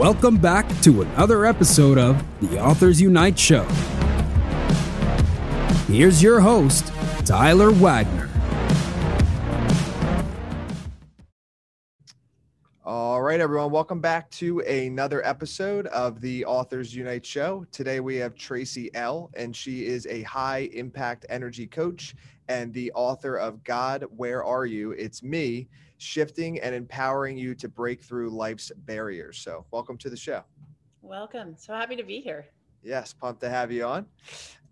Welcome back to another episode of the Authors Unite Show. Here's your host, Tyler Wagner. All right, everyone, welcome back to another episode of the Authors Unite Show. Today we have Tracy L., and she is a high impact energy coach and the author of God, Where Are You? It's Me, shifting and empowering you to break through life's barriers. So, welcome to the show. Welcome. So happy to be here. Yes, pumped to have you on.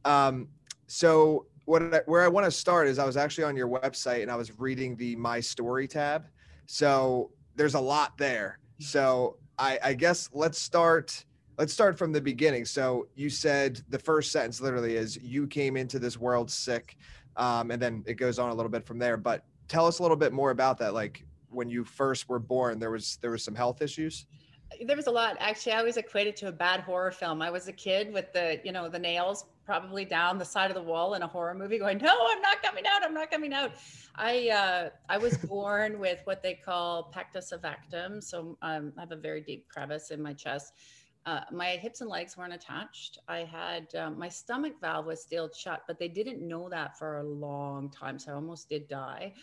Um, so, what I, where I want to start is I was actually on your website and I was reading the My Story tab. So, there's a lot there. So, I, I guess let's start let's start from the beginning. So you said the first sentence literally is you came into this world sick, um, and then it goes on a little bit from there. But tell us a little bit more about that. Like when you first were born, there was there was some health issues. There was a lot. Actually, I always equated to a bad horror film. I was a kid with the, you know, the nails probably down the side of the wall in a horror movie, going, "No, I'm not coming out. I'm not coming out." I uh, I was born with what they call pectus excavatum, so um, I have a very deep crevice in my chest. Uh, my hips and legs weren't attached. I had um, my stomach valve was still shut, but they didn't know that for a long time, so I almost did die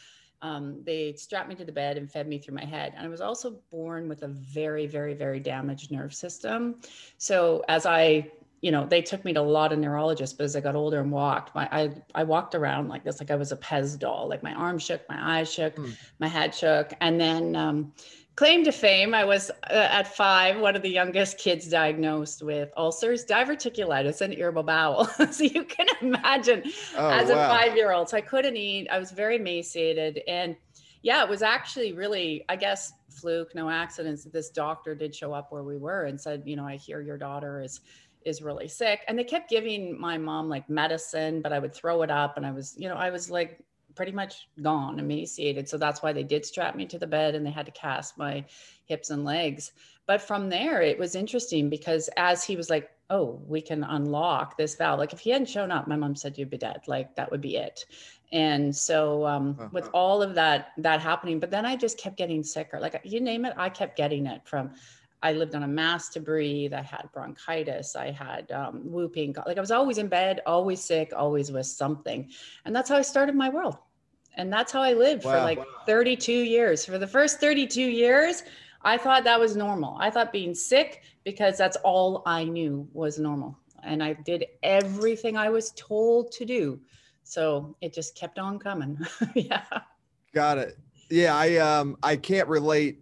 um, they strapped me to the bed and fed me through my head. And I was also born with a very, very, very damaged nerve system. So as I, you know, they took me to a lot of neurologists, but as I got older and walked, my I I walked around like this, like I was a Pez doll. Like my arms shook, my eyes shook, mm. my head shook, and then um, claim to fame, I was uh, at five, one of the youngest kids diagnosed with ulcers, diverticulitis, and irritable bowel. so you can imagine oh, as wow. a five year old. So I couldn't eat. I was very emaciated. And yeah, it was actually really, I guess, fluke, no accidents. This doctor did show up where we were and said, you know, I hear your daughter is is really sick and they kept giving my mom like medicine but i would throw it up and i was you know i was like pretty much gone, emaciated. So that's why they did strap me to the bed and they had to cast my hips and legs. But from there, it was interesting because as he was like, oh, we can unlock this valve. Like if he hadn't shown up, my mom said you'd be dead. Like that would be it. And so um, uh-huh. with all of that that happening, but then I just kept getting sicker. Like you name it, I kept getting it from I lived on a mask to breathe. I had bronchitis. I had um, whooping. Like I was always in bed, always sick, always with something. And that's how I started my world. And that's how I lived wow. for like 32 years. For the first 32 years, I thought that was normal. I thought being sick because that's all I knew was normal. And I did everything I was told to do. So it just kept on coming. yeah. Got it. Yeah, I um I can't relate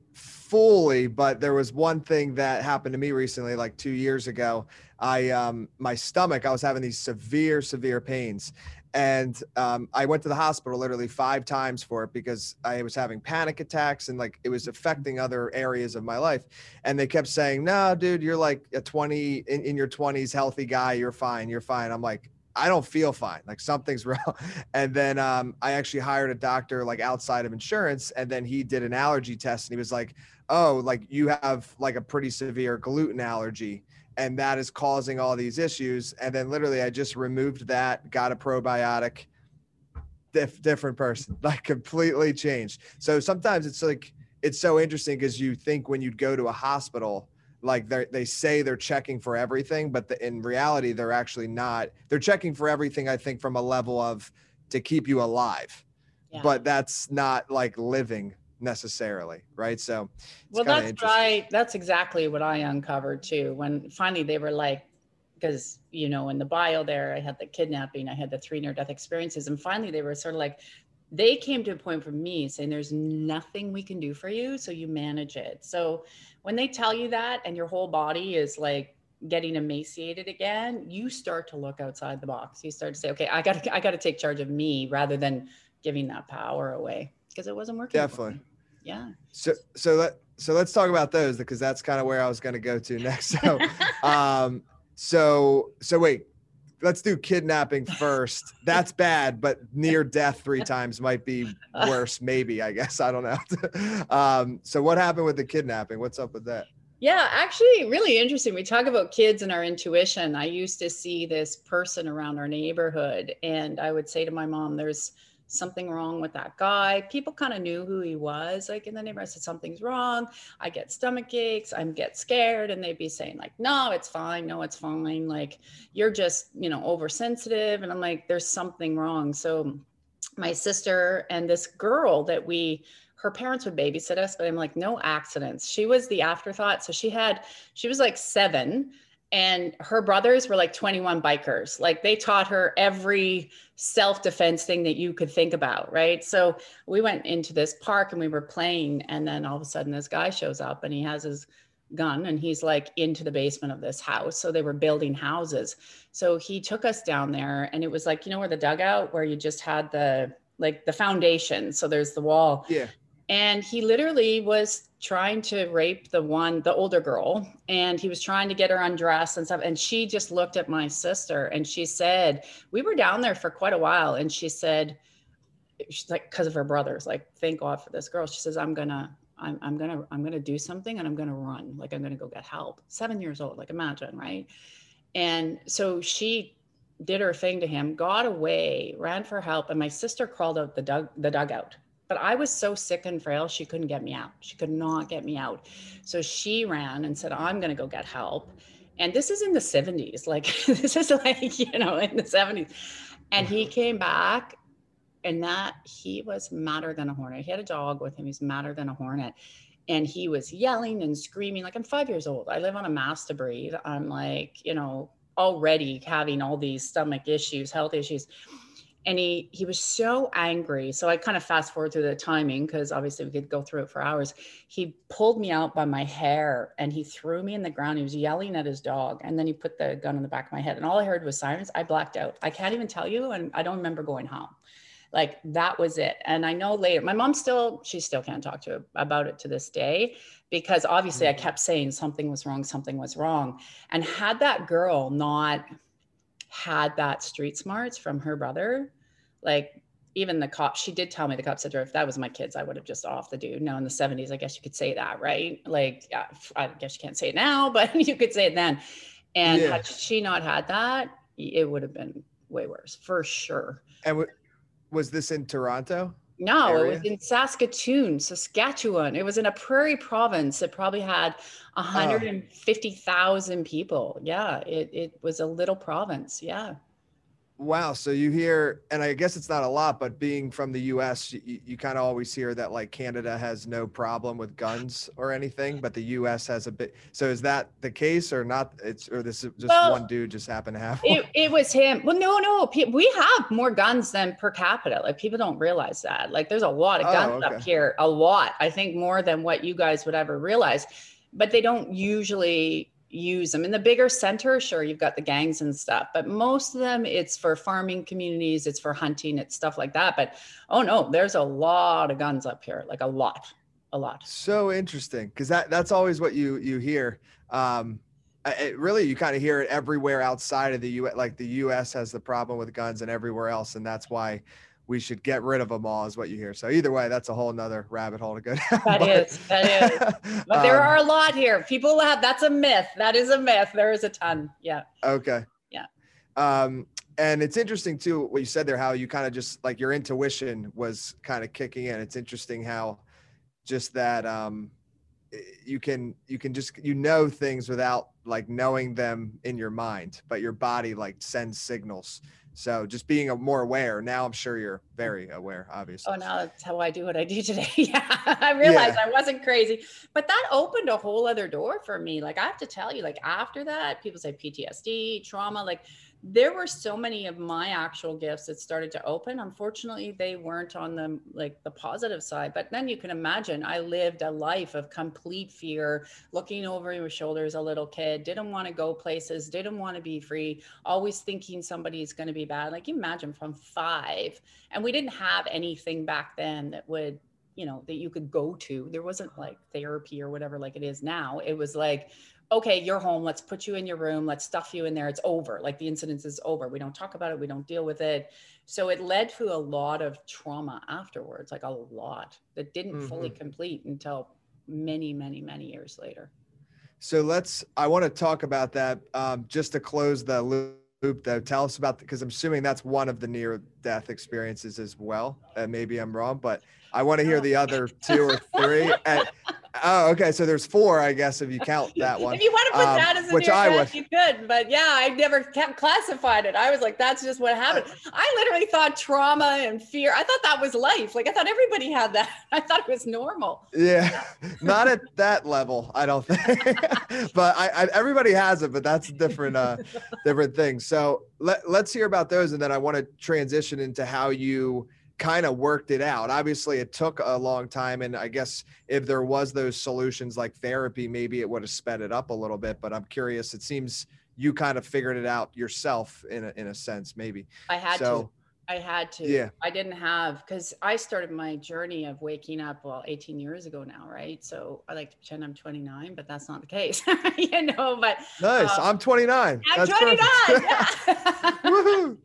fully, but there was one thing that happened to me recently, like two years ago. I um my stomach, I was having these severe, severe pains. And um, I went to the hospital literally five times for it because I was having panic attacks and like it was affecting other areas of my life. And they kept saying, "No, dude, you're like a 20 in, in your 20s, healthy guy. You're fine. You're fine." I'm like, I don't feel fine. Like something's wrong. And then um, I actually hired a doctor like outside of insurance, and then he did an allergy test, and he was like, "Oh, like you have like a pretty severe gluten allergy." And that is causing all these issues. And then literally, I just removed that, got a probiotic, diff- different person, like completely changed. So sometimes it's like, it's so interesting because you think when you'd go to a hospital, like they they say they're checking for everything, but the, in reality they're actually not. They're checking for everything. I think from a level of to keep you alive, yeah. but that's not like living necessarily, right? So well, that's right. That's exactly what I uncovered too. When finally they were like, because you know in the bio there I had the kidnapping, I had the three near death experiences, and finally they were sort of like they came to a point for me saying there's nothing we can do for you so you manage it. So when they tell you that and your whole body is like getting emaciated again you start to look outside the box. You start to say okay i got to i got to take charge of me rather than giving that power away. Because it wasn't working definitely. yeah. So so let so let's talk about those because that's kind of where i was going to go to next. So um so so wait let's do kidnapping first. That's bad, but near death three times might be worse. Maybe I guess I don't know. um, so what happened with the kidnapping? What's up with that? Yeah, actually, really interesting. We talk about kids and our intuition. I used to see this person around our neighborhood, and I would say to my mom, "There's." Something wrong with that guy. People kind of knew who he was. Like in the neighborhood, I said, something's wrong. I get stomach aches. I get scared. And they'd be saying, like, no, it's fine. No, it's fine. Like, you're just, you know, oversensitive. And I'm like, there's something wrong. So my sister and this girl that we her parents would babysit us, but I'm like, no accidents. She was the afterthought. So she had, she was like seven and her brothers were like 21 bikers. Like they taught her every self defense thing that you could think about. Right. So we went into this park and we were playing. And then all of a sudden this guy shows up and he has his gun and he's like into the basement of this house. So they were building houses. So he took us down there and it was like, you know, where the dugout where you just had the, like the foundation. So there's the wall. Yeah and he literally was trying to rape the one the older girl and he was trying to get her undressed and stuff. And she just looked at my sister and she said we were down there for quite a while. And she said she's like because of her brothers like thank god for this girl. She says i'm gonna I'm, I'm gonna i'm gonna do something and i'm gonna run. Like i'm gonna go get help. Seven years old like imagine right? And so she did her thing to him got away ran for help and my sister crawled out the dug the dugout but I was so sick and frail, she couldn't get me out. She could not get me out. So she ran and said, I'm going to go get help. And this is in the 70s. Like, this is like, you know, in the 70s. And he mm-hmm. came back and that he was madder than a hornet. He had a dog with him. He's madder than a hornet. And he was yelling and screaming. Like, I'm five years old. I live on a master breed. I'm like, you know, already having all these stomach issues, health issues and he he was so angry. So i kind of fast forward through the timing because obviously we could go through it for hours. He pulled me out by my hair and he threw me in the ground. He was yelling at his dog and then he put the gun in the back of my head. And all i heard was sirens. I blacked out. I can't even tell you and i don't remember going home. Like that was it. And i know later my mom still she still can't talk to about it to this day because obviously i mm. kept saying something was wrong something was wrong. And had that girl not had that street smarts from her brother, like even the cop, she did tell me the cop said to her, if that was my kids, I would have just off the dude. No, in the 70s, I guess you could say that, right? Like, yeah, I guess you can't say it now, but you could say it then. And yeah. had she not had that, it would have been way worse for sure. And w- was this in Toronto? No, area? it was in Saskatoon, Saskatchewan. It was in a prairie province. It probably had 150,000 oh. people. Yeah, it, it was a little province. Yeah. Wow. So you hear, and I guess it's not a lot, but being from the US, you, you kind of always hear that like Canada has no problem with guns or anything, but the US has a bit. So is that the case or not? It's, or this is just well, one dude just happened to have it, it, was him. Well, no, no. We have more guns than per capita. Like people don't realize that. Like there's a lot of oh, guns oh, okay. up here, a lot. I think more than what you guys would ever realize, but they don't usually use them. In the bigger center sure you've got the gangs and stuff but most of them it's for farming communities it's for hunting it's stuff like that but oh no there's a lot of guns up here like a lot a lot. So interesting because that that's always what you you hear. Um it really you kind of hear it everywhere outside of the us like the us has the problem with guns and everywhere else and that's why we should get rid of them all is what you hear. So either way, that's a whole nother rabbit hole to go down. That but, is, that is. But there um, are a lot here. People have that's a myth. That is a myth. There is a ton. Yeah. Okay. Yeah. Um, and it's interesting too what you said there, how you kind of just like your intuition was kind of kicking in. It's interesting how just that um you can you can just you know things without like knowing them in your mind, but your body like sends signals so just being a, more aware. Now I'm sure you're very aware, oh, obviously. Oh, now that's how I do what I do today. yeah, I realized yeah. I wasn't crazy, but that opened a whole other door for me. Like I have to tell you, like after that, people say PTSD, trauma, like there were so many of my actual gifts that started to open. Unfortunately they weren't on the like the positive side but then you can imagine i lived a life of complete fear looking over your shoulder as a little kid didn't want to go places didn't want to be free always thinking somebody's going to be bad. Like imagine from five and we didn't have anything back then that would you know that you could go to. There wasn't like therapy or whatever like it is now. It was like okay, you're home. Let's put you in your room. Let's stuff you in there. It's over. Like the incident is over. We don't talk about it. We don't deal with it. So it led to a lot of trauma afterwards, like a lot that didn't mm-hmm. fully complete until many, many, many years later. So let's, I want to talk about that um, just to close the loop though. Tell us about because I'm assuming that's one of the near death experiences as well. And maybe I'm wrong, but I want to hear the other two or three. And, oh, okay. So there's four, I guess, if you count that one. If you want to put Um, that as a which I would. you could. But yeah, I never kept classified it. I was like, that's just what happened. I literally thought trauma and fear. I thought that was life. Like I thought everybody had that. I thought it was normal. Yeah, not at that level, I don't think. but I, I, everybody has it, but that's a different, uh, different thing. So let, let's hear about those, and then I want to transition into how you kind of worked it out. Obviously, it took a long time, and I guess if there was those solutions like therapy, maybe it would have sped it up a little bit. But I'm curious. It seems you kind of figured it out yourself in a, in a sense, maybe. I had to. I had to. Yeah. I didn't have because I started my journey of waking up well 18 years ago now, right? So I like to pretend I'm 29, but that's not the case, you know. But nice. Um, I'm 29. I'm That's 29.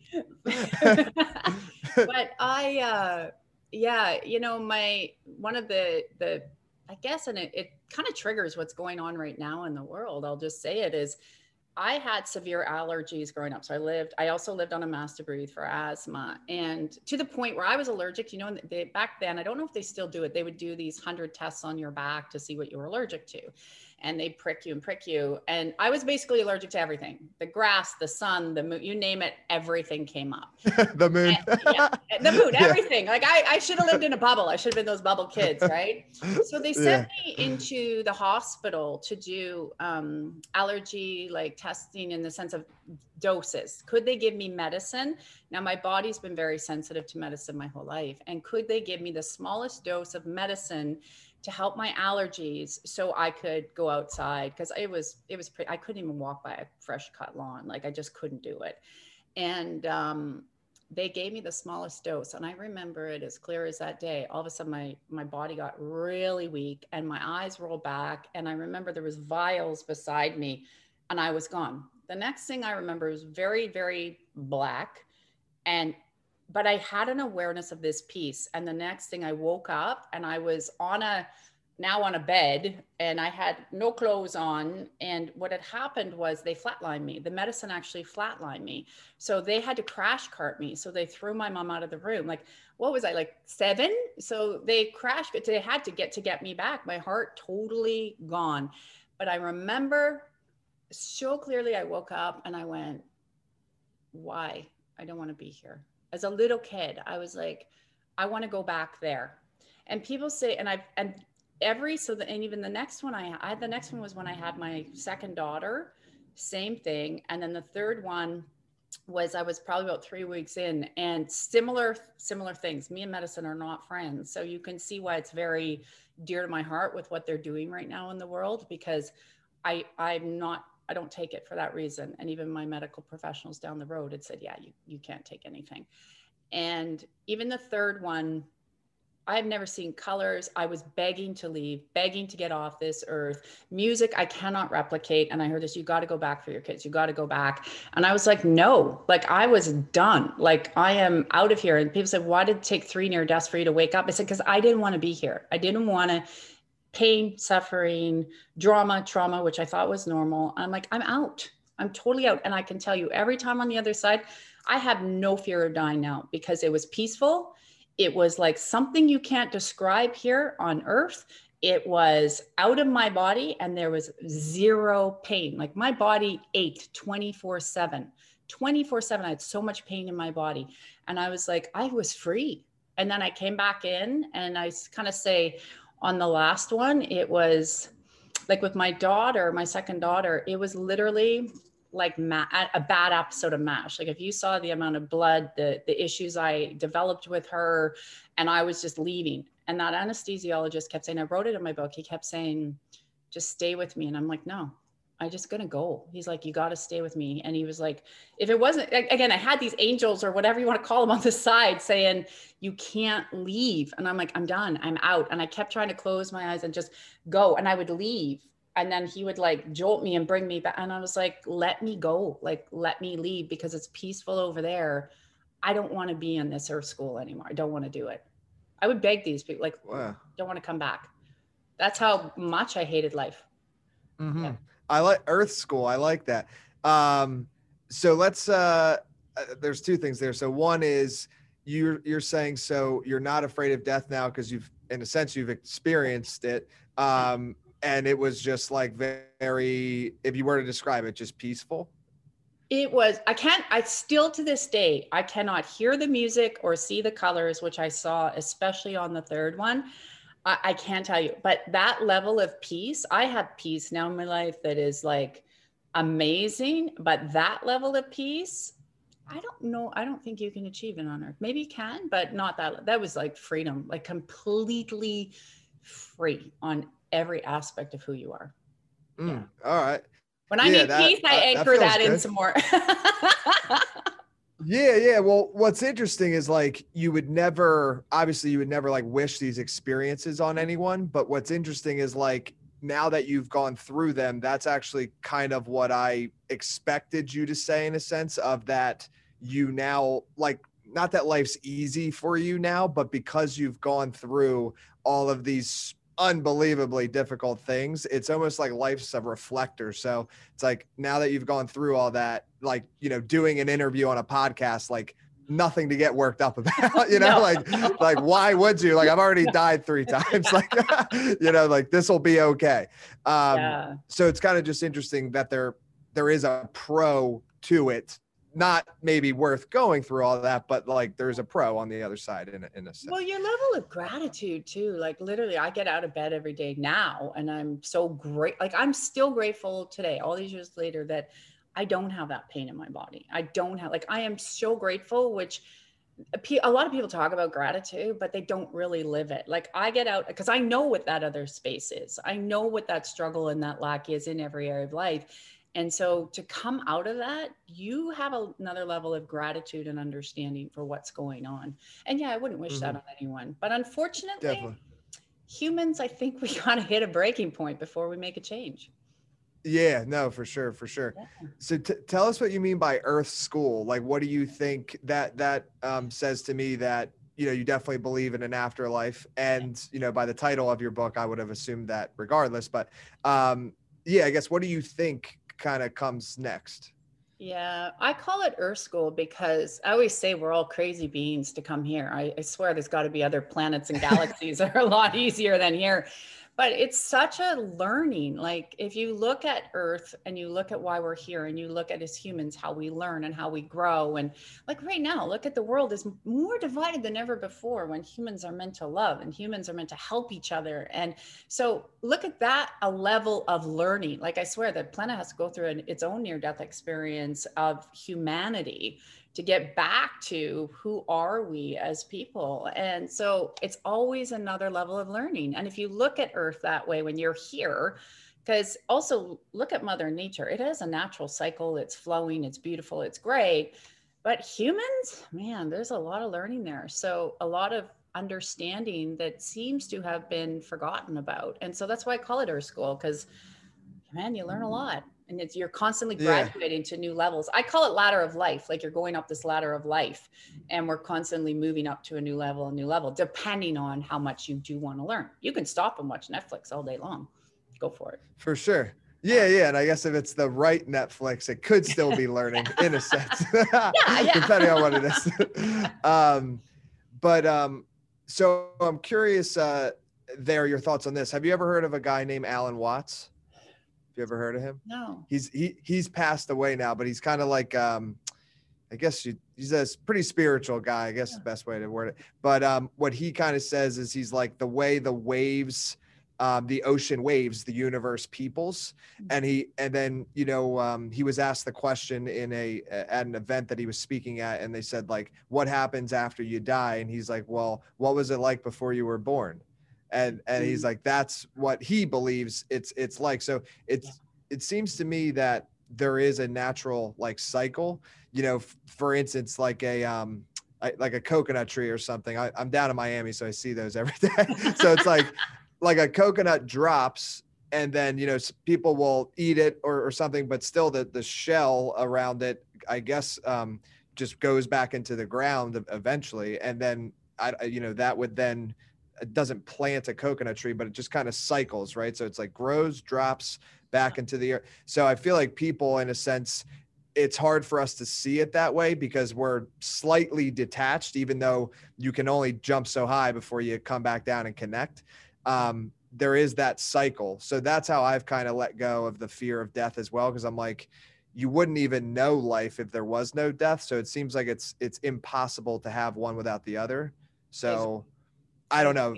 but I, uh, yeah, you know, my one of the the I guess, and it, it kind of triggers what's going on right now in the world. I'll just say it is. I had severe allergies growing up. So I lived, I also lived on a master breathe for asthma and to the point where I was allergic, you know, they, back then, I don't know if they still do it. They would do these hundred tests on your back to see what you were allergic to. And they prick you and prick you. And I was basically allergic to everything, the grass, the sun, the moon, you name it, everything came up. the moon. And- yeah, the Yeah. everything. Like I, I should have lived in a bubble. I should have been those bubble kids, right? So they sent me into the hospital to do um, allergy like testing in the sense of doses. Could they give me medicine? Now my body's been very sensitive to medicine my whole life, and could they give me the smallest dose of medicine? To help my allergies so I could go outside because it was it was pretty I couldn't even walk by a fresh cut lawn like I just couldn't do it. And um they gave me the smallest dose and i remember it as clear as that day. All of a sudden my my body got really weak and my eyes rolled back and i remember there was vials beside me and i was gone. The next thing i remember was very very black and but i had an awareness of this piece and the next thing i woke up and i was on a now on a bed and I had no clothes on. And what had happened was they flatlined me. The medicine actually flatlined me. So they had to crash cart me. So they threw my mom out of the room. Like, what was I like seven? So they crashed, they had to get to get me back. My heart totally gone. But I remember so clearly I woke up and I went, why? I don't want to be here. As a little kid, I was like, I want to go back there. And people say, and I've, and every so the, and even the next one I, I had the next one was when I had my second daughter, same thing, and then the third one was I was probably about three weeks in, and similar similar things. Me and medicine are not friends, so you can see why it's very dear to my heart with what they're doing right now in the world because I I'm not I don't take it for that reason. And even my medical professionals down the road had said, yeah, you you can't take anything. And even the third one, I've never seen colors. I was begging to leave, begging to get off this earth. Music, I cannot replicate. And I heard this, you got to go back for your kids. You got to go back. And I was like, no, like I was done. Like I am out of here. And people said, why did it take three near deaths for you to wake up? I said, because I didn't want to be here. I didn't want to pain, suffering, drama, trauma, which I thought was normal. I'm like, I'm out. I'm totally out. And I can tell you every time on the other side, I have no fear of dying now because it was peaceful it was like something you can't describe here on earth it was out of my body and there was zero pain like my body ate 24 7 24 7 i had so much pain in my body and i was like i was free and then i came back in and i kind of say on the last one it was like with my daughter my second daughter it was literally like ma- a bad episode of mash. Like if you saw the amount of blood the the issues i developed with her and i was just leaving. And that anesthesiologist kept saying i wrote it in my book he kept saying just stay with me. And i'm like no i just gonna go he's like you got to stay with me. And he was like if it wasn't again i had these angels or whatever you want to call them on the side saying you can't leave. And i'm like i'm done. I'm out. And i kept trying to close my eyes and just go. And i would leave. And then he would like jolt me and bring me back and i was like let me go. Like let me leave because it's peaceful over there. I don't want to be in this earth school anymore. I don't want to do it. I would beg these people like Wow. don't want to come back. That's how much i hated life. Mhm. Yeah. I like Earth School. I like that. Um, so let's uh, uh there's two things there. So one is you're you're saying so you're not afraid of death now because you've in a sense you've experienced it. Um and it was just like very if you were to describe it just peaceful it was i can't i still to this day i cannot hear the music or see the colors which i saw especially on the third one I, I, can't tell you but that level of peace i have peace now in my life that is like amazing but that level of peace i don't know i don't think you can achieve it on earth maybe you can but not that that was like freedom like completely free on every aspect of who you are. Mm, yeah. All right. When I yeah, mean that, peace, I uh, anchor that, that in some more. yeah, yeah. Well, what's interesting is like you would never, obviously, you would never like wish these experiences on anyone. But what's interesting is like now that you've gone through them, that's actually kind of what I expected you to say in a sense of that you now like not that life's easy for you now, but because you've gone through all of these unbelievably difficult things. It's almost like life's a reflector. So it's like now that you've gone through all that, like, you know, doing an interview on a podcast, like nothing to get worked up about, you know, no. like, like, why would you? Like, I've already died three times. Like, you know, like this will be okay. Um, yeah. so it's kind of just interesting that there, there is a pro to it not maybe worth going through all that, but like there's a pro on the other side in a, in a sense. Well, your level of gratitude too. Like literally, I get out of bed every day now, and I'm so great. Like I'm still grateful today, all these years later, that I don't have that pain in my body. I don't have like I am so grateful, which uh, a lot of people talk about gratitude, but they don't really live it. Like I get out because I know what that other space is. I know what that struggle and that lack is in every area of life. And so to come out of that, you have another level of gratitude and understanding for what's going on. And yeah, I wouldn't wish mm-hmm. that on anyone. But unfortunately, Definitely. humans, I think we got to hit a breaking point before we make a change. Yeah, no, for sure, for sure. Yeah. So t- tell us what you mean by Earth School. Like, what do you think that that um, says to me that you know you definitely believe in an afterlife? And you know, by the title of your book, I would have assumed that regardless. But um, yeah, I guess what do you think kind of comes next? Yeah, I call it Earth School because I always say we're all crazy beings to come here. I, I swear there's got to be other planets and galaxies that are a lot easier than here but it's such a learning like if you look at earth and you look at why we're here and you look at as humans how we learn and how we grow and like right now look at the world is more divided than ever before when humans are meant to love and humans are meant to help each other. And so look at that a level of learning. Like i swear the planet has to go through an, its own near death experience of humanity to get back to who are we as people. And so it's always another level of learning. And if you look at earth that way when you're here because also look at mother nature. It has a natural cycle. It's flowing. It's beautiful. It's great. But humans man there's a lot of learning there. So a lot of understanding that seems to have been forgotten about. And so that's why i call it earth school because man you learn a lot and it's you're constantly graduating yeah. to new levels. I call it ladder of life like you're going up this ladder of life and we're constantly moving up to a new level a new level depending on how much you do want to learn. You can stop and watch netflix all day long. Go for it. For sure. Yeah. yeah and i guess if it's the right netflix it could still be learning in a sense. Yeah, yeah. depending on what it is. Um but um so i'm curious uh there your thoughts on this. Have you ever heard of a guy named alan watts you ever heard of him? No. He's he he's passed away now, but he's kind of like um I guess you, he's a pretty spiritual guy, I guess yeah. the best way to word it. But um what he kind of says is he's like the way the waves um, the ocean waves the universe peoples mm-hmm. and he and then you know um, he was asked the question in a at an event that he was speaking at and they said like what happens after you die and he's like well what was it like before you were born and and he's mm. like that's what he believes it's it's like. So it's it seems to me that there is a natural like cycle you know f- for instance like a um I, like a coconut tree or something. I, i'm down in miami so i see those every day. So it's like like a coconut drops and then you know people will eat it or, or something but still the the shell around it i guess um just goes back into the ground eventually. And then i you know that would then it doesn't plant a coconut tree, but it just kind of cycles, right? So it's like grows, drops back into the air. So I feel like people, in a sense, it's hard for us to see it that way because we're slightly detached, even though you can only jump so high before you come back down and connect. Um, there is that cycle. So that's how I've kind of let go of the fear of death as well. Cause I'm like, you wouldn't even know life if there was no death. So it seems like it's it's impossible to have one without the other. So I don't know.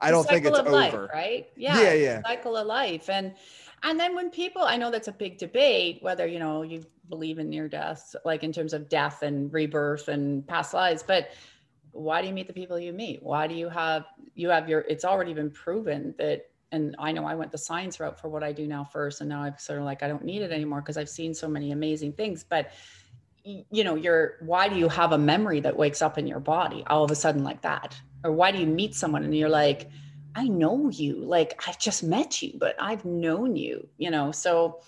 I don't think it's over. Life, right? Yeah. Yeah, yeah. Cycle of life. And and then when people I know that's a big debate whether, you know, you believe in near death, like in terms of death and rebirth and past lives, but why do you meet the people you meet? Why do you have you have your it's already been proven that and I know I went the science route for what I do now first and now I'm sort of like I don't need it anymore because I've seen so many amazing things but you know you're why do you have a memory that wakes up in your body all of a sudden like that or why do you meet someone and you're like I know you like I've just met you but I've known you you know so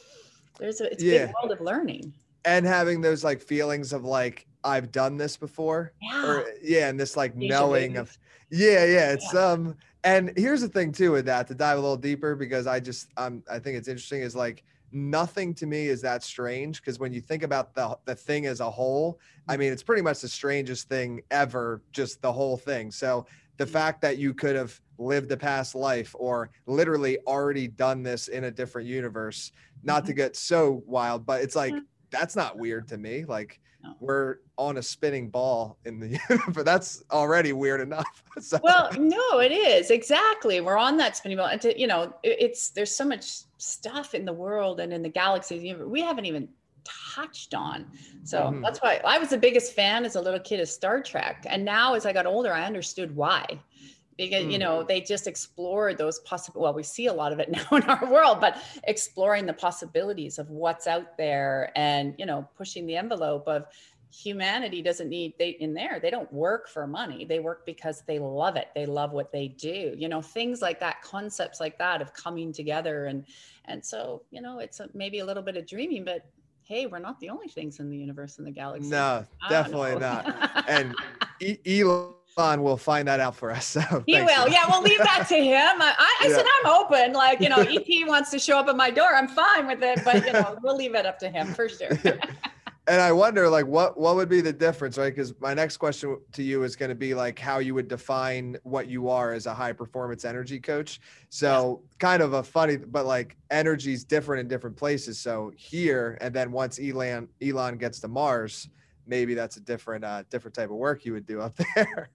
there's a it's yeah. a big world of learning and having those like feelings of like I've done this before. Yeah. Or, yeah. And this like knowing of, yeah, yeah. It's, yeah. um, and here's the thing too with that to dive a little deeper because I just, um, I think it's interesting is like nothing to me is that strange because when you think about the, the thing as a whole, I mean, it's pretty much the strangest thing ever, just the whole thing. So the mm-hmm. fact that you could have lived a past life or literally already done this in a different universe, not to mm-hmm. get so wild, but it's like, mm-hmm. that's not weird to me. Like, no. we're on a spinning ball in the but that's already weird enough so. well no it is exactly we're on that spinning ball and to, you know it's there's so much stuff in the world and in the galaxy we haven't even touched on so mm-hmm. that's why i was the biggest fan as a little kid of star trek and now as i got older i understood why because mm. you know they just explored those possible well we see a lot of it now in our world but exploring the possibilities of what's out there and you know pushing the envelope of humanity doesn't need they in there they don't work for money. They work because they love it. They love what they do you know things like that concepts like that of coming together and and so you know it's a, maybe a little bit of dreaming but hey we're not the only things in the universe and the galaxy. No definitely not. And e- elon Elon will find that out for us. So he will. Yeah, we'll leave that to him. I, I yeah. said I'm open. Like you know, ET wants to show up at my door. I'm fine with it, but you know, we'll leave it up to him for sure. and I wonder, like, what what would be the difference, right? Because my next question to you is going to be like how you would define what you are as a high performance energy coach. So, yeah. kind of a funny, but like energy is different in different places. So here, and then once Elon Elon gets to Mars maybe that's a different uh, different type of work you would do up there.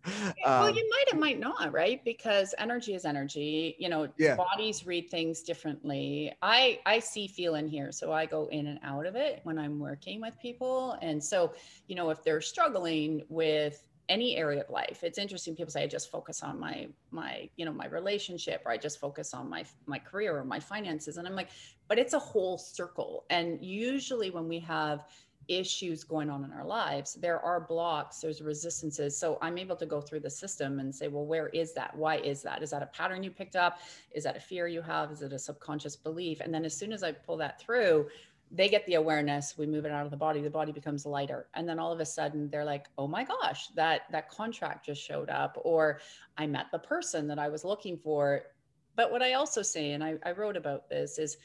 well, um, you might it might not, right? Because energy is energy. You know, yeah. bodies read things differently. I I see, feel, and hear, so I go in and out of it when I'm working with people. And so, you know, if they're struggling with any area of life it's interesting people say i just focus on my my you know my relationship or i just focus on my my career or my finances and i'm like but it's a whole circle and usually when we have issues going on in our lives there are blocks there's resistances. So i'm able to go through the system and say well where is that? Why is that? Is that a pattern you picked up? Is that a fear you have? Is it a subconscious belief? And then as soon as i pull that through they get the awareness we move it out of the body the body becomes lighter. And then all of a sudden they're like oh my gosh that that contract just showed up or i met the person that i was looking for. But what i also say and i, I wrote about this is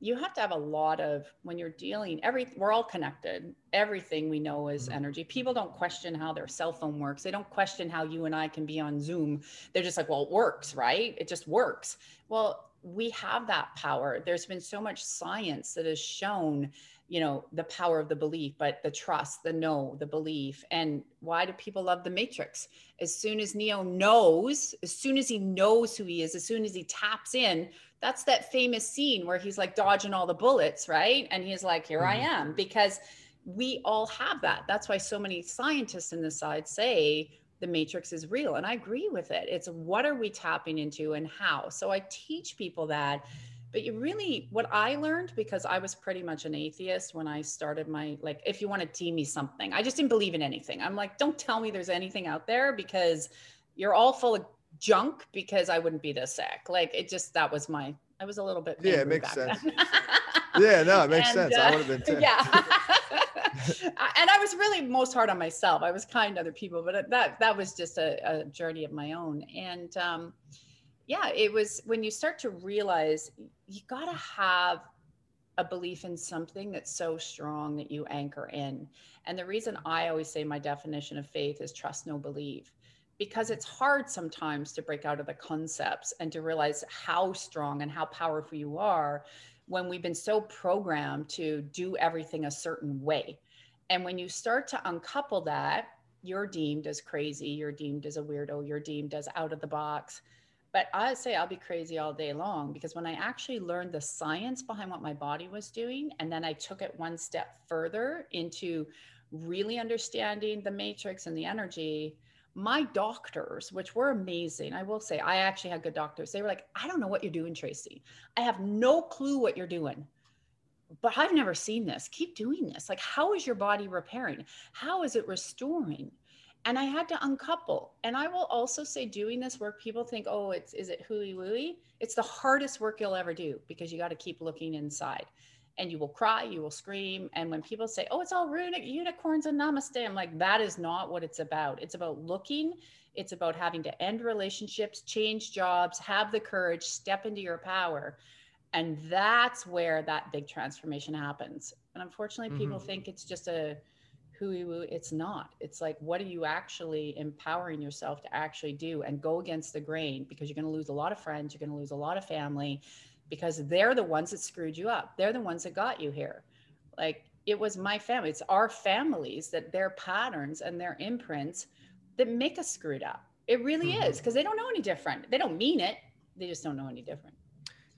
you have to have a lot of when you're dealing every we're all connected. Everything we know is mm-hmm. energy. People don't question how their cell phone works. They don't question how you and i can be on zoom. They're just like well it works right? It just works. Well we have that power. There's been so much science that has shown you know the power of the belief but the trust the know the belief. And why do people love the matrix? As soon as neo knows as soon as he knows who he is as soon as he taps in that's that famous scene where he's like dodging all the bullets right? And he's like here mm-hmm. i am because we all have that. That's why so many scientists in the side say the matrix is real and i agree with it. It's what are we tapping into and how? So i teach people that but you really what i learned because i was pretty much an atheist when i started my like if you want to teach me something i just didn't believe in anything. I'm like don't tell me there's anything out there because you're all full of junk because i wouldn't be this sick. Like it just that was my i was a little bit yeah it makes sense. Yeah no it makes and, sense. Uh, i would have been too. Yeah and i was really most hard on myself. I was kind to other people but that that was just a, a journey of my own. And um yeah, it was when you start to realize you got to have a belief in something that's so strong that you anchor in. And the reason I always say my definition of faith is trust, no believe, because it's hard sometimes to break out of the concepts and to realize how strong and how powerful you are when we've been so programmed to do everything a certain way. And when you start to uncouple that, you're deemed as crazy, you're deemed as a weirdo, you're deemed as out of the box. But I say I'll be crazy all day long because when I actually learned the science behind what my body was doing, and then I took it one step further into really understanding the matrix and the energy, my doctors, which were amazing, I will say, I actually had good doctors. They were like, I don't know what you're doing, Tracy. I have no clue what you're doing, but I've never seen this. Keep doing this. Like, how is your body repairing? How is it restoring? and I had to uncouple. And I will also say, doing this work, people think, oh, it's is it hooey wooey? It's the hardest work you'll ever do because you got to keep looking inside, and you will cry, you will scream. And when people say, oh, it's all runic unicorns and namaste, I'm like, that is not what it's about. It's about looking. It's about having to end relationships, change jobs, have the courage, step into your power. And that's where that big transformation happens. And unfortunately, people mm-hmm. think it's just a hooey woo. It's not. It's like, what are you actually empowering yourself to actually do and go against the grain because you're going to lose a lot of friends, you're going to lose a lot of family because they're the ones that screwed you up. They're the ones that got you here. Like it was my family, it's our families that their patterns and their imprints that make us screwed up. It really mm-hmm. is because they don't know any different. They don't mean it, they just don't know any different.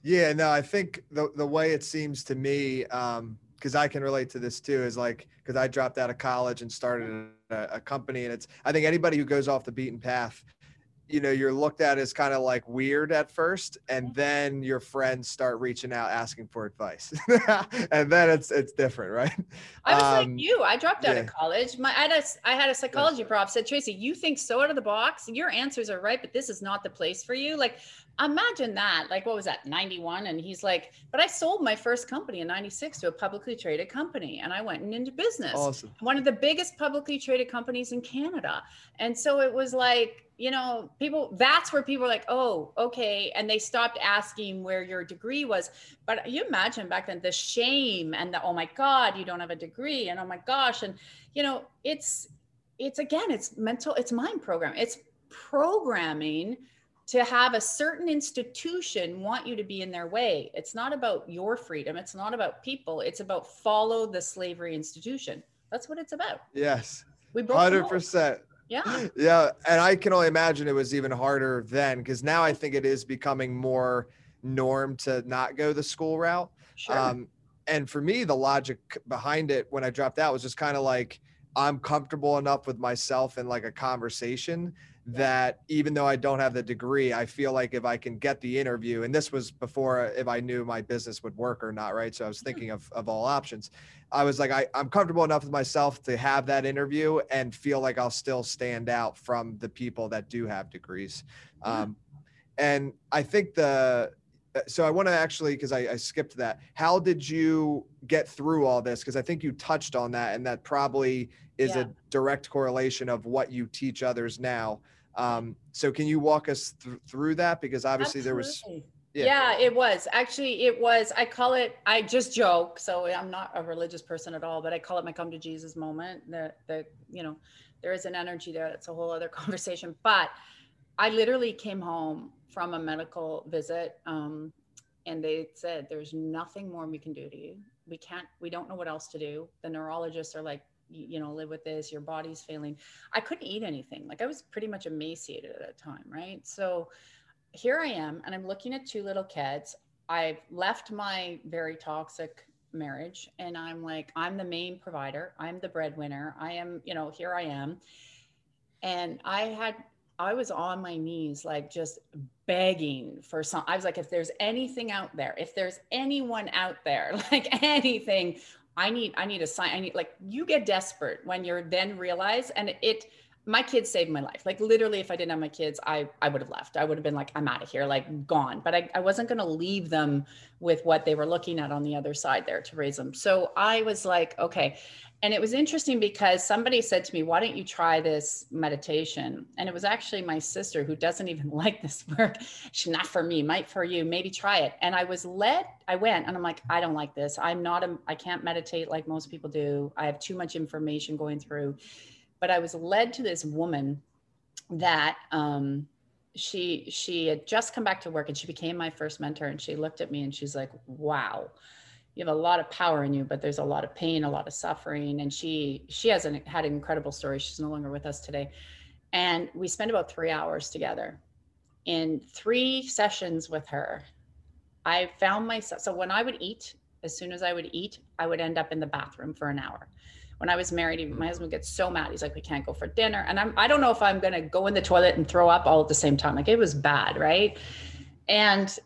Yeah, no, I think the the way it seems to me, um, because I can relate to this too, is like because I dropped out of college and started a, a, company, and it's I think anybody who goes off the beaten path you know you're looked at as kind of like weird at first and then your friends start reaching out asking for advice. And then it's it's different right? I was um, like you i dropped out yeah. of college. My I had, a, I had a psychology prof said tracy you think so out of the box. Your answers are right but this is not the place for you. Like imagine that like what was that 91 and he's like but i sold my first company in 96 to a publicly traded company and i went into business awesome. one of the biggest publicly traded companies in canada and so it was like you know, people, that's where people are like, oh, okay. And they stopped asking where your degree was. But you imagine back then the shame and the, oh my God, you don't have a degree. And oh my gosh. And, you know, it's, it's again, it's mental, it's mind program. It's programming to have a certain institution want you to be in their way. It's not about your freedom. It's not about people. It's about follow the slavery institution. That's what it's about. Yes. We broke 100%. Yeah. Yeah. And I can only imagine it was even harder then because now I think it is becoming more norm to not go the school route. Sure. Um, and for me, the logic behind it when I dropped out was just kind of like, I'm comfortable enough with myself in like a conversation that even though I don't have the degree, I feel like if I can get the interview, and this was before if I knew my business would work or not, right? So I was thinking of, of all options. I was like, I, I'm comfortable enough with myself to have that interview and feel like I'll still stand out from the people that do have degrees. Um, and I think the, uh, so I want to actually, because I, I skipped that. How did you get through all this? Because I think you touched on that, and that probably is yeah. a direct correlation of what you teach others now. Um, so can you walk us th- through that? Because obviously Absolutely. there was. Yeah. yeah, it was actually it was. I call it. I just joke. So I'm not a religious person at all, but I call it my come to Jesus moment. That that you know, there is an energy there. That's a whole other conversation. But I literally came home from a medical visit, um, and they said, "There's nothing more we can do to you. We can't. We don't know what else to do." The neurologists are like, you know live with this your body's failing. I couldn't eat anything. Like i was pretty much emaciated at that time right? So here i am and i'm looking at two little kids. I've left my very toxic marriage and i'm like i'm the main provider. I'm the breadwinner. I am you know here i am. And i had i was on my knees like just begging for some i was like if there's anything out there if there's anyone out there like anything I need I need a sign. I need like you get desperate when you're then realize and it my kids saved my life. Like literally, if I didn't have my kids, I I would have left. I would have been like, I'm out of here, like gone. But I, I wasn't gonna leave them with what they were looking at on the other side there to raise them. So I was like, okay. And it was interesting because somebody said to me, Why don't you try this meditation? And it was actually my sister who doesn't even like this work. She's not for me, might for you, maybe try it. And I was led, I went and I'm like, I don't like this. I'm not a, I can't meditate like most people do. I have too much information going through but I was led to this woman that um, she she had just come back to work and she became my first mentor and she looked at me and she's like wow you have a lot of power in you but there's a lot of pain a lot of suffering. And she she has an, had an incredible story. She's no longer with us today. And we spent about three hours together. In three sessions with her i found myself so when i would eat as soon as i would eat i would end up in the bathroom for an hour when I was married, my mm. husband gets so mad. He's like, we can't go for dinner. And I'm, I don't know if I'm going to go in the toilet and throw up all at the same time. Like it was bad. Right. And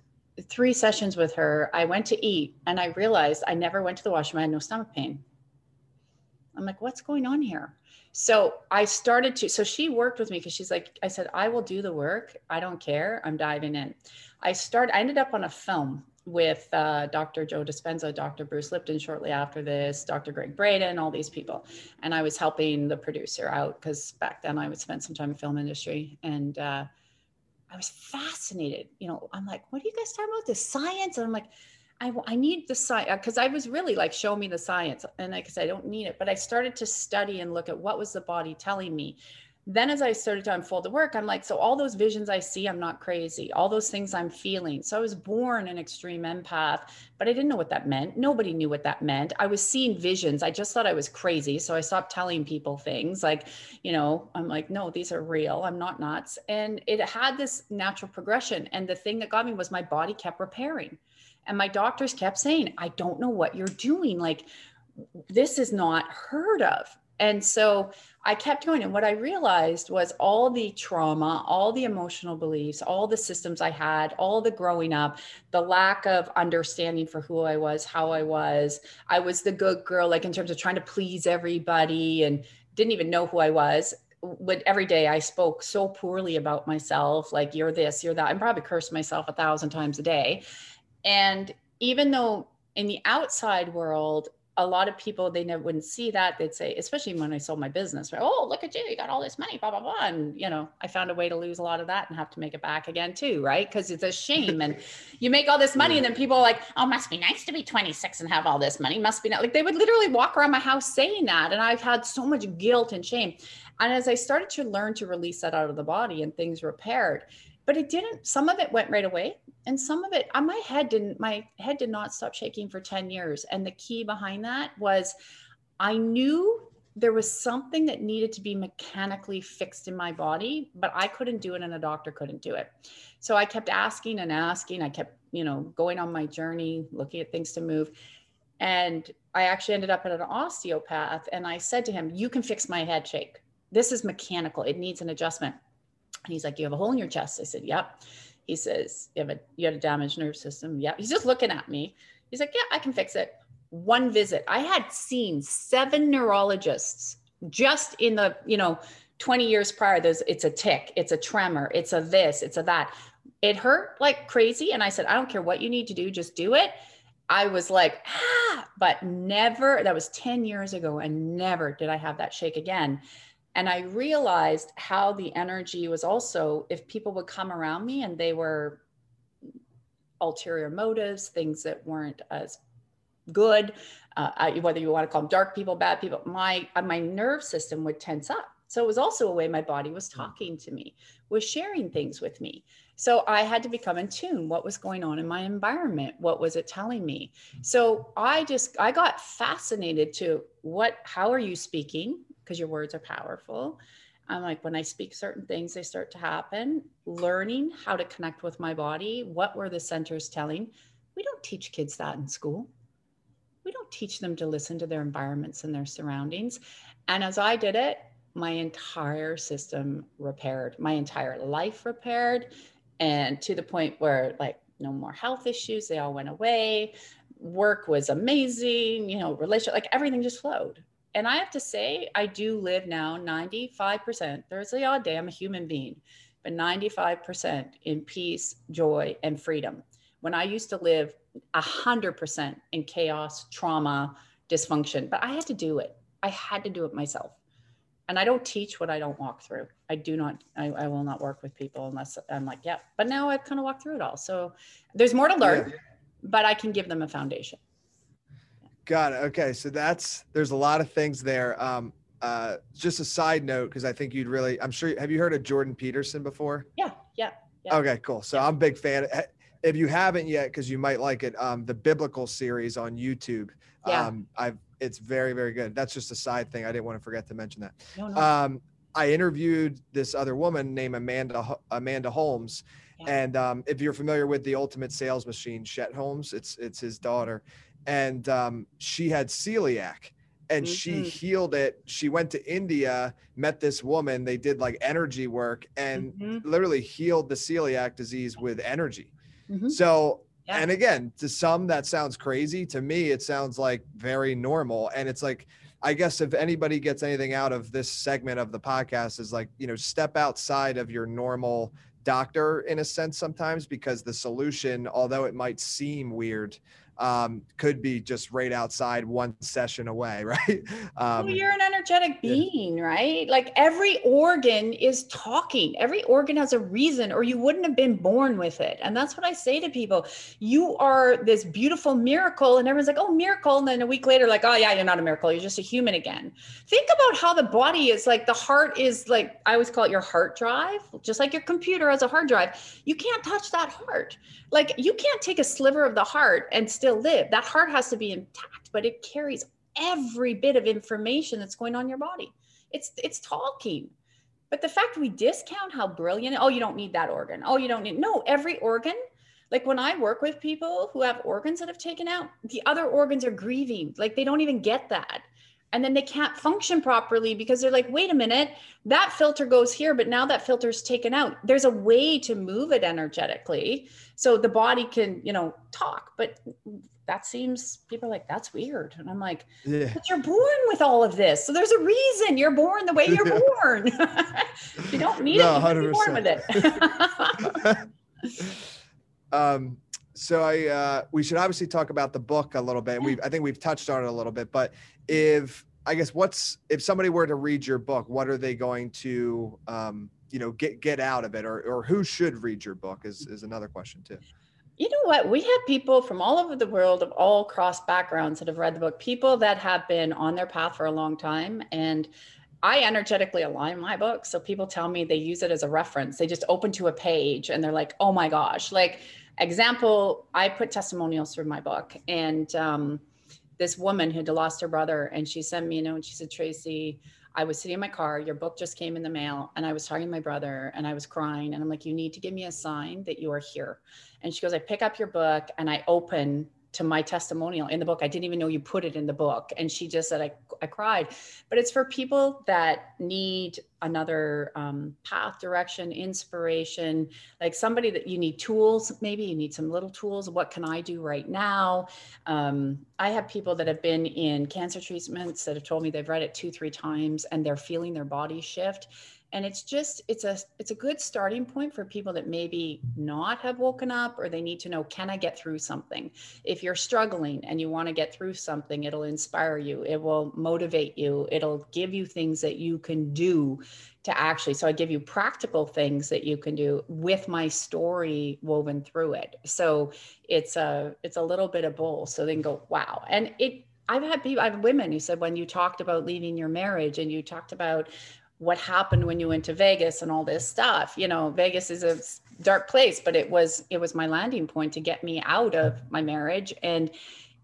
three sessions with her, I went to eat and I realized I never went to the washroom. I had no stomach pain. I'm like, what's going on here? So I started to, so she worked with me because she's like, I said, I will do the work. I don't care. I'm diving in. I started, I ended up on a film with uh, Dr. Joe Dispenza, Dr. Bruce Lipton shortly after this, Dr. Gregg Braden, all these people. And I was helping the producer out because back then I would spend some time in film industry. And uh, I was fascinated. You know, I'm like, what are you guys talking about? The science? And I'm like, I, I need the science because I was really like, show me the science. And I said, I don't need it. But I started to study and look at what was the body telling me then as I started to unfold the work, I'm like, so all those visions I see, I'm not crazy. All those things I'm feeling. So I was born an extreme empath, but I didn't know what that meant. Nobody knew what that meant. I was seeing visions. I just thought I was crazy. So I stopped telling people things like, you know, I'm like, no, these are real. I'm not nuts. And it had this natural progression. And the thing that got me was my body kept repairing. And my doctors kept saying, I don't know what you're doing. Like, this is not heard of. And so I kept going. And what I realized was all the trauma, all the emotional beliefs, all the systems I had, all the growing up, the lack of understanding for who I was, how I was. I was the good girl, like in terms of trying to please everybody and didn't even know who I was. But every day I spoke so poorly about myself, like you're this, you're that. I probably cursed myself a thousand times a day. And even though in the outside world, a lot of people they never wouldn't see that. They'd say especially when i sold my business right oh look at you you got all this money blah blah blah and you know i found a way to lose a lot of that and have to make it back again too right because it's a shame and you make all this money and then people are like oh must be nice to be 26 and have all this money must be not like they would literally walk around my house saying that and i've had so much guilt and shame. And as i started to learn to release that out of the body and things repaired but it didn't some of it went right away and some of it on uh, my head didn't my head did not stop shaking for 10 years. And the key behind that was i knew there was something that needed to be mechanically fixed in my body but i couldn't do it and a doctor couldn't do it. So i kept asking and asking. I kept you know going on my journey looking at things to move. And i actually ended up at an osteopath. And i said to him you can fix my head shake. This is mechanical. It needs an adjustment. And he's like you have a hole in your chest. I said yep he says, you have a you have a damaged nerve system. Yeah. He's just looking at me. He's like, Yeah, I can fix it. One visit. I had seen seven neurologists just in the, you know, 20 years prior. There's it's a tick, it's a tremor, it's a this, it's a that. It hurt like crazy. And I said, I don't care what you need to do, just do it. I was like, ah, but never, that was 10 years ago, and never did I have that shake again and I realized how the energy was also, if people would come around me and they were ulterior motives, things that weren't as good, uh, I, whether you want to call them dark people, bad people, my uh, my nerve system would tense up. So it was also a way my body was hmm. talking to me, was sharing things with me. So I had to become in tune. What was going on in my environment? What was it telling me? So I just I got fascinated to what how are you speaking? Because your words are powerful. I'm like, when I speak certain things, they start to happen. Learning how to connect with my body. What were the centers telling? We don't teach kids that in school. We don't teach them to listen to their environments and their surroundings. And as I did it, my entire system repaired, my entire life repaired. And to the point where, like, no more health issues, they all went away. Work was amazing, you know, relationship, like everything just flowed And I have to say, I do live now 95%. There's the odd day I'm a human being, but 95% in peace, joy, and freedom. When I used to live 100% in chaos, trauma, dysfunction, but I had to do it. I had to do it myself. And I don't teach what I don't walk through. I do not, I, I will not work with people unless I'm like, yeah. But now I've kind of walked through it all. So there's more to learn, yeah. but I can give them a foundation. Got it. Okay. So that's, there's a lot of things there. Um, uh, just a side note, because I think you'd really, I'm sure, have you heard of Jordan Peterson before? Yeah. Yeah. yeah. Okay, cool. So yeah. I'm a big fan. If you haven't yet, because you might like it, um, the biblical series on YouTube. Yeah. Um, I've it's very very good. That's just a side thing. I didn't want to forget to mention that. No, no. Um, I interviewed this other woman named Amanda Amanda Holmes, yeah. and um, if you're familiar with the Ultimate Sales Machine, Chet Holmes, it's it's his daughter, and um, she had celiac. And mm-hmm. she healed it. She went to India, met this woman. They did like energy work and mm-hmm. literally healed the celiac disease with energy. Mm-hmm. So yeah. And again, to some that sounds crazy. To me, it sounds like very normal. And it's like, I guess if anybody gets anything out of this segment of the podcast is like, you know, step outside of your normal doctor in a sense sometimes because the solution, although it might seem weird, um, could be just right outside one session away, right? Um, well, you're an energetic being, yeah. right? Like every organ is talking. Every organ has a reason, or you wouldn't have been born with it. And that's what I say to people. You are this beautiful miracle, and everyone's like, "Oh, miracle!" And then a week later, like, "Oh yeah, you're not a miracle. You're just a human again." Think about how the body is. Like the heart is like I always call it your heart drive, just like your computer has a hard drive. You can't touch that heart. Like you can't take a sliver of the heart and still live. That heart has to be intact, but it carries every bit of information that's going on in your body. It's it's talking. But the fact we discount how brilliant, oh, you don't need that organ. Oh, you don't need no, every organ. Like when I work with people who have organs that have taken out, the other organs are grieving. Like they don't even get that and then they can't function properly because they're like wait a minute that filter goes here but now that filter's taken out. There's a way to move it energetically so the body can you know talk. But that seems people are like that's weird. And i'm like yeah. but you're born with all of this. So there's a reason you're born the way you're yeah. born. You don't need no, it you're born with it. um so I uh, we should obviously talk about the book a little bit. We I think we've touched on it a little bit, but if I guess what's if somebody were to read your book, what are they going to um, you know get get out of it, or or who should read your book is is another question too. You know what? We have people from all over the world of all cross backgrounds that have read the book. People that have been on their path for a long time, and I energetically align my book. So people tell me they use it as a reference. They just open to a page and they're like, "Oh my gosh!" Like example, I put testimonials through my book, and um, this woman who'd lost her brother, and she sent me a note. And she said, "Tracy, I was sitting in my car. Your book just came in the mail, and I was talking to my brother, and I was crying, and I'm like, you need to give me a sign that you are here." And she goes, "I pick up your book, and I open to my testimonial in the book. I didn't even know you put it in the book. And she just said, I, I cried. But it's for people that need another um, path, direction, inspiration, like somebody that you need tools. Maybe you need some little tools. What can I do right now? Um, I have people that have been in cancer treatments that have told me they've read it two, three times and they're feeling their body shift and it's just it's a it's a good starting point for people that maybe not have woken up or they need to know can i get through something? If you're struggling and you want to get through something it'll inspire you. It will motivate you. It'll give you things that you can do to actually so i give you practical things that you can do with my story woven through it. So it's a it's a little bit of both. So they can go wow. And it I've had people, I have women who said when you talked about leaving your marriage and you talked about what happened when you went to Vegas and all this stuff. You know, Vegas is a dark place, but it was it was my landing point to get me out of my marriage and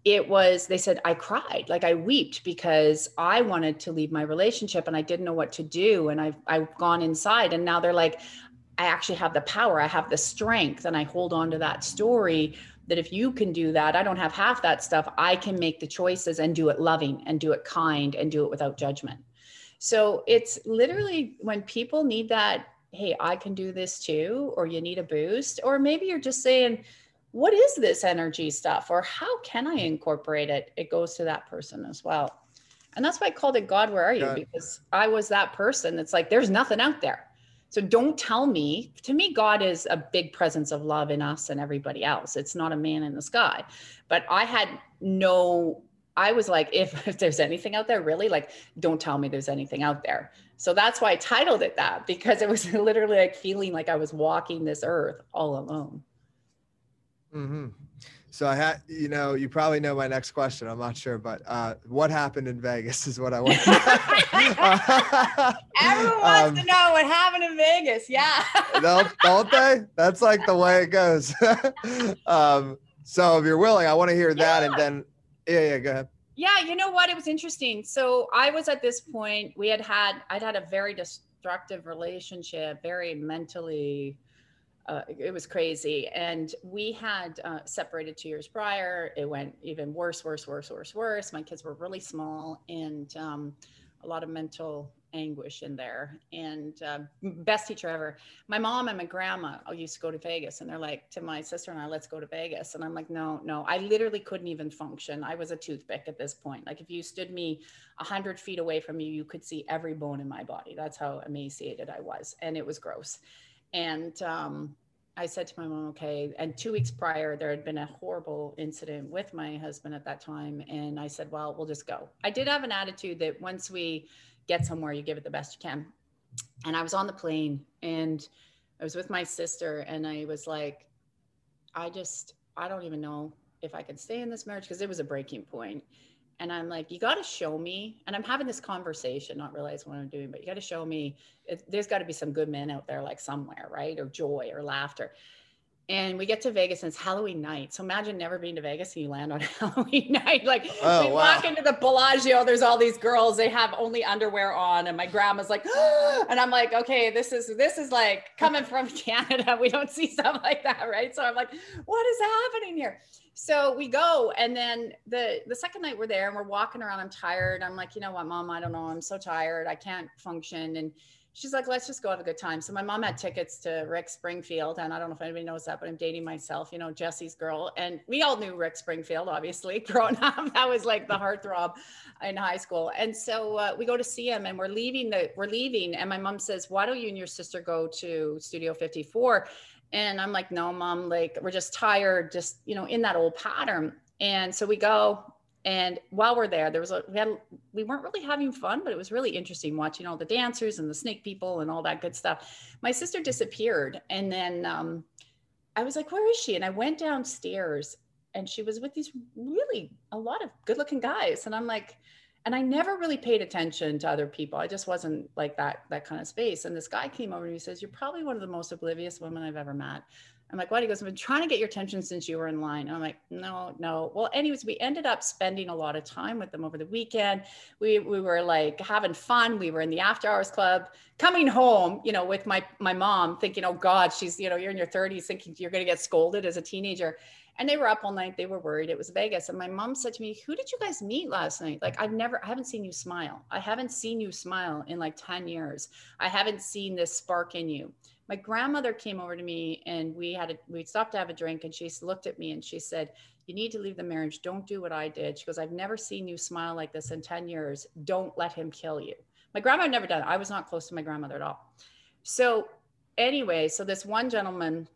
it was they said I cried, like I wept because I wanted to leave my relationship and I didn't know what to do and I've I've gone inside and now they're like I actually have the power, I have the strength and I hold on to that story that if you can do that, I don't have half that stuff, I can make the choices and do it loving and do it kind and do it without judgment. So it's literally when people need that, hey, I can do this too, or you need a boost, or maybe you're just saying, what is this energy stuff, or how can I incorporate it? It goes to that person as well. And that's why I called it God, Where Are You? God. Because I was that person that's like, there's nothing out there. So don't tell me. To me, God is a big presence of love in us and everybody else. It's not a man in the sky. But I had no, I was like, if, if there's anything out there, really, like, don't tell me there's anything out there. So that's why I titled it that because it was literally like feeling like I was walking this earth all alone. Mm-hmm. So I had, you know, you probably know my next question. I'm not sure, but uh, what happened in Vegas is what I want. Everyone wants Um, to know what happened in Vegas. Yeah. don't, don't they? That's like the way it goes. um, so if you're willing, I want to hear that, and then yeah, yeah, go ahead. Yeah, you know what? It was interesting. So I was at this point, we had had, I'd had a very destructive relationship, very mentally, uh, it was crazy. And we had uh, separated two years prior. It went even worse, worse, worse, worse, worse. My kids were really small and um, a lot of mental anguish in there. And uh, best teacher ever. My mom and my grandma used to go to Vegas, and they're like to my sister and I, "Let's go to Vegas." And I'm like, "No, no." I literally couldn't even function. I was a toothpick at this point. Like if you stood me a hundred feet away from you, you could see every bone in my body. That's how emaciated I was, and it was gross. And um, I said to my mom, okay. And two weeks prior, there had been a horrible incident with my husband at that time. And I said, well, we'll just go. I did have an attitude that once we get somewhere, you give it the best you can. And I was on the plane and I was with my sister, and I was like, I just, I don't even know if I can stay in this marriage because it was a breaking point. And I'm like, you got to show me. And I'm having this conversation, not realizing what I'm doing, but you got to show me. It, there's got to be some good men out there, like somewhere, right? Or joy or laughter. And we get to Vegas and it's Halloween night. So imagine never being to Vegas and you land on Halloween night. Like Oh, we wow. walk into the Bellagio, there's all these girls, they have only underwear on. And my grandma's like, and I'm like, okay, this is this is like coming from Canada. We don't see stuff like that, right? So I'm like, what is happening here? So we go, and then the the second night we're there and we're walking around. I'm tired. I'm like, you know what, mom? I don't know. I'm so tired. I can't function. And she's like, let's just go have a good time. So my mom had tickets to Rick Springfield, and I don't know if anybody knows that, but I'm dating myself. You know, Jesse's girl, and we all knew Rick Springfield, obviously, growing up. That was like the heartthrob in high school. And so uh, we go to see him, and we're leaving. The we're leaving, and my mom says, "Why don't you and your sister go to Studio 54?" And I'm like, no, mom, like we're just tired, just, you know, in that old pattern. And so we go. And while we're there, there was a, we had, we weren't really having fun, but it was really interesting watching all the dancers and the snake people and all that good stuff. My sister disappeared. And then um, I was like, where is she? And I went downstairs and she was with these really a lot of good looking guys. And I'm like, and I never really paid attention to other people. I just wasn't like that that kind of space. And this guy came over to me and says, "You're probably one of the most oblivious women I've ever met." I'm like, "What?" He goes, "I've been trying to get your attention since you were in line." And I'm like, "No, no." Well, anyways, we ended up spending a lot of time with them over the weekend. We we were like having fun. We were in the after hours club. Coming home, you know, with my my mom, thinking, "Oh God, she's you know, you're in your 30s, thinking you're going to get scolded as a teenager." and they were up all night they were worried it was vegas and my mom said to me who did you guys meet last night like i've never i haven't seen you smile i haven't seen you smile in like 10 years i haven't seen this spark in you my grandmother came over to me and we had a we stopped to have a drink and she looked at me and she said you need to leave the marriage. Don't do what i did. She goes i've never seen you smile like this in 10 years. Don't let him kill you. My grandma had never done it. I was not close to my grandmother at all. So anyway so this one gentleman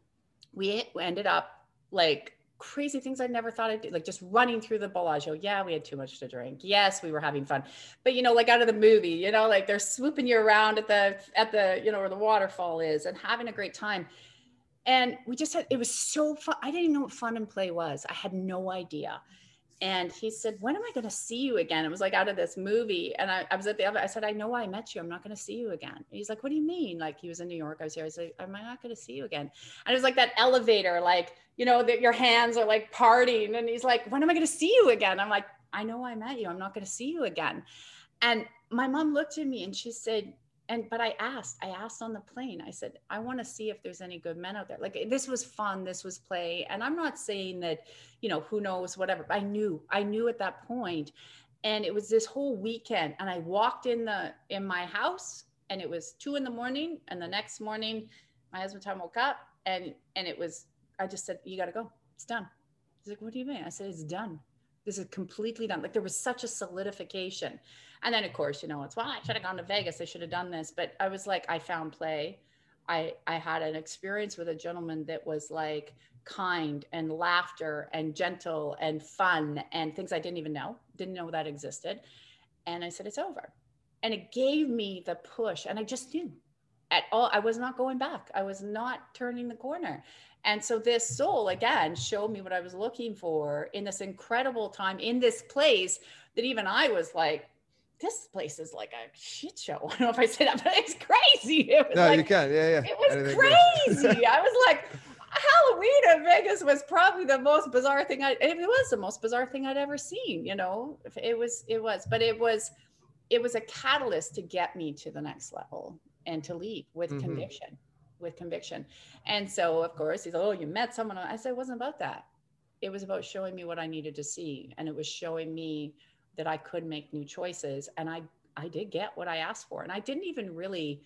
we ended up like crazy things I never thought I'd do, like just running through the Bellagio. Yeah, we had too much to drink. Yes, we were having fun, but you know, like out of the movie, you know, like they're swooping you around at the at the you know where the waterfall is and having a great time. And we just had it was so fun. I didn't even know what fun and play was. I had no idea. And he said, When am I going to see you again? It was like out of this movie. And I, I was at the other, I said, I know I met you. I'm not going to see you again. And he's like, What do you mean? Like he was in New York. I was here. I was like, Am I not going to see you again? And it was like that elevator, like, you know, that your hands are like parting. And he's like, When am I going to see you again? I'm like, I know I met you. I'm not going to see you again. And my mom looked at me and she said, and but I asked, I asked on the plane, I said, I want to see if there's any good men out there. Like eh, this was fun, this was play. And I'm not saying that, you know, who knows, whatever. I knew, I knew at that point. And it was this whole weekend. And I walked in the in my house and it was two in the morning. And the next morning, my husband Tom woke up and and it was, I just said, You gotta go. It's done. He's like, What do you mean? I said, It's done. This is completely done. Like there was such a solidification. And then of course, you know, it's well, I should have gone to Vegas. I should have done this. But I was like, I found play. I I had an experience with a gentleman that was like kind and laughter and gentle and fun and things I didn't even know, didn't know that existed. And I said, it's over. And it gave me the push. And I just knew at all, I was not going back. I was not turning the corner. And so this soul again showed me what I was looking for in this incredible time in this place that even I was like, this place is like a shit show. I don't know if I say that, but it's crazy. It no, like, you can. Yeah, yeah. It was crazy. I was like, Halloween in Vegas was probably the most bizarre thing I it was the most bizarre thing I'd ever seen, you know. It was it was, but it was it was a catalyst to get me to the next level and to leave with mm-hmm. conviction. With conviction. And so of course he's like, Oh, you met someone. I said it wasn't about that. It was about showing me what I needed to see. And it was showing me that I could make new choices. And I I did get what I asked for. And I didn't even really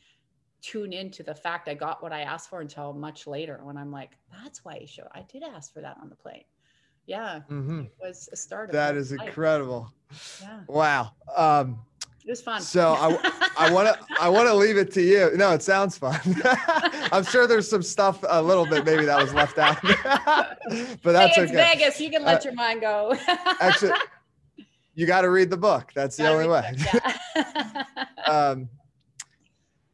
tune into the fact I got what I asked for until much later when I'm like, that's why you showed. I did ask for that on the plane. Yeah, mm-hmm. it was a start. That is life. incredible. Yeah. Wow. Um, it was fun. So I, I want to, I want to leave it to you. No, it sounds fun. I'm sure there's some stuff a little bit maybe that was left out, but that's hey, it's okay. Vegas. You can let uh, your mind go. actually, you got to read the book. That's the only way. Book, yeah. um,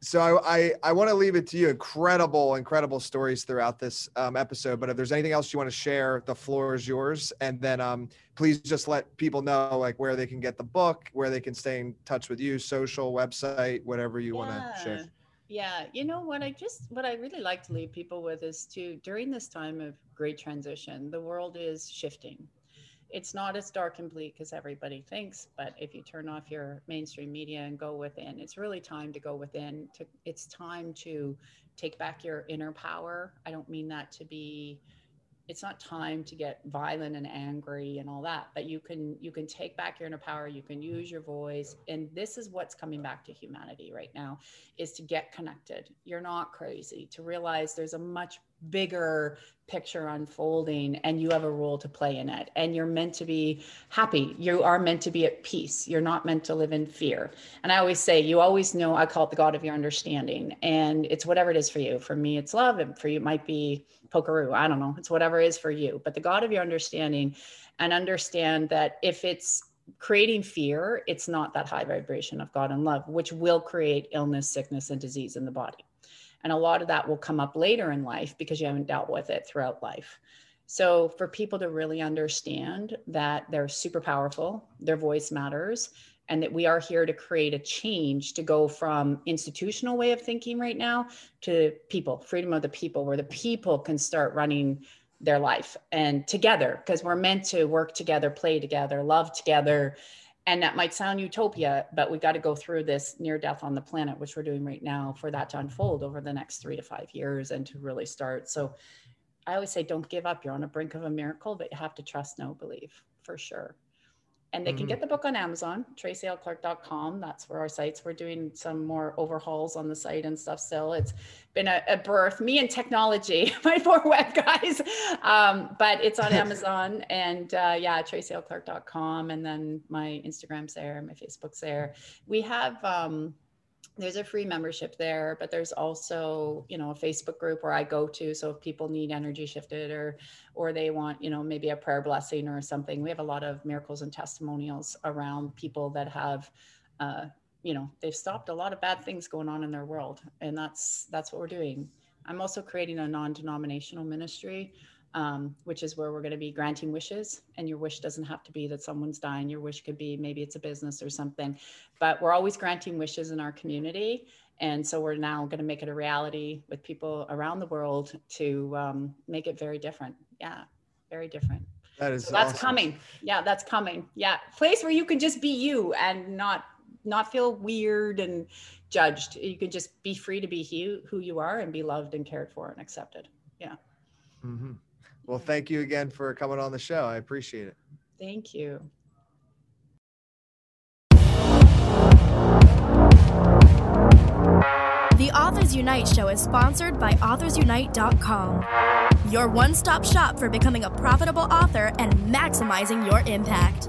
so I I, I want to leave it to you. Incredible, incredible stories throughout this um, episode. But if there's anything else you want to share, the floor is yours. And then um, please just let people know like where they can get the book, where they can stay in touch with you, social, website, whatever you yeah. want to share. Yeah, you know what I just what I really like to leave people with is to during this time of great transition, the world is shifting it's not as dark and bleak as everybody thinks but if you turn off your mainstream media and go within it's really time to go within to it's time to take back your inner power. I don't mean that to be it's not time to get violent and angry and all that but you can you can take back your inner power you can use your voice and this is what's coming back to humanity right now is to get connected. You're not crazy. To realize there's a much bigger picture unfolding and you have a role to play in it. And you're meant to be happy. You are meant to be at peace. You're not meant to live in fear. And i always say you always know i call it the god of your understanding. And it's whatever it is for you. For me it's love. And for you it might be pokeroo. I don't know. It's whatever it is for you. But the god of your understanding and understand that if it's creating fear it's not that high vibration of god and love which will create illness sickness and disease in the body and a lot of that will come up later in life because you haven't dealt with it throughout life. So, for people to really understand that they're super powerful, their voice matters, and that we are here to create a change to go from institutional way of thinking right now to people, freedom of the people, where the people can start running their life and together because we're meant to work together, play together, love together, and that might sound utopia but we got to go through this near death on the planet which we're doing right now for that to unfold over the next three to five years and to really start. So i always say don't give up. You're on the brink of a miracle but you have to trust no believe for sure and they mm-hmm. can get the book on Amazon, tracylclark.com. That's where our sites. We're doing some more overhauls on the site and stuff still. It's been a, a birth, me and technology, my poor web guys. Um, but it's on Amazon and uh, yeah, tracylclark.com. And then my Instagram's there, my Facebook's there. We have, um, there's a free membership there but there's also you know a facebook group where i go to. So if people need energy shifted or or they want you know maybe a prayer blessing or something we have a lot of miracles and testimonials around people that have uh, you know they've stopped a lot of bad things going on in their world. And that's that's what we're doing. I'm also creating a non-denominational ministry um, which is where we're going to be granting wishes. And your wish doesn't have to be that someone's dying. Your wish could be maybe it's a business or something. But we're always granting wishes in our community. And so we're now going to make it a reality with people around the world to um, make it very different. Yeah, very different. That is so that's awesome. coming. Yeah, that's coming. Yeah, place where you can just be you and not not feel weird and judged. You can just be free to be who you are and be loved and cared for and accepted. Yeah. Mm-hmm. Well, thank you again for coming on the show. I appreciate it. Thank you. The Authors Unite show is sponsored by AuthorsUnite.com, your one stop shop for becoming a profitable author and maximizing your impact.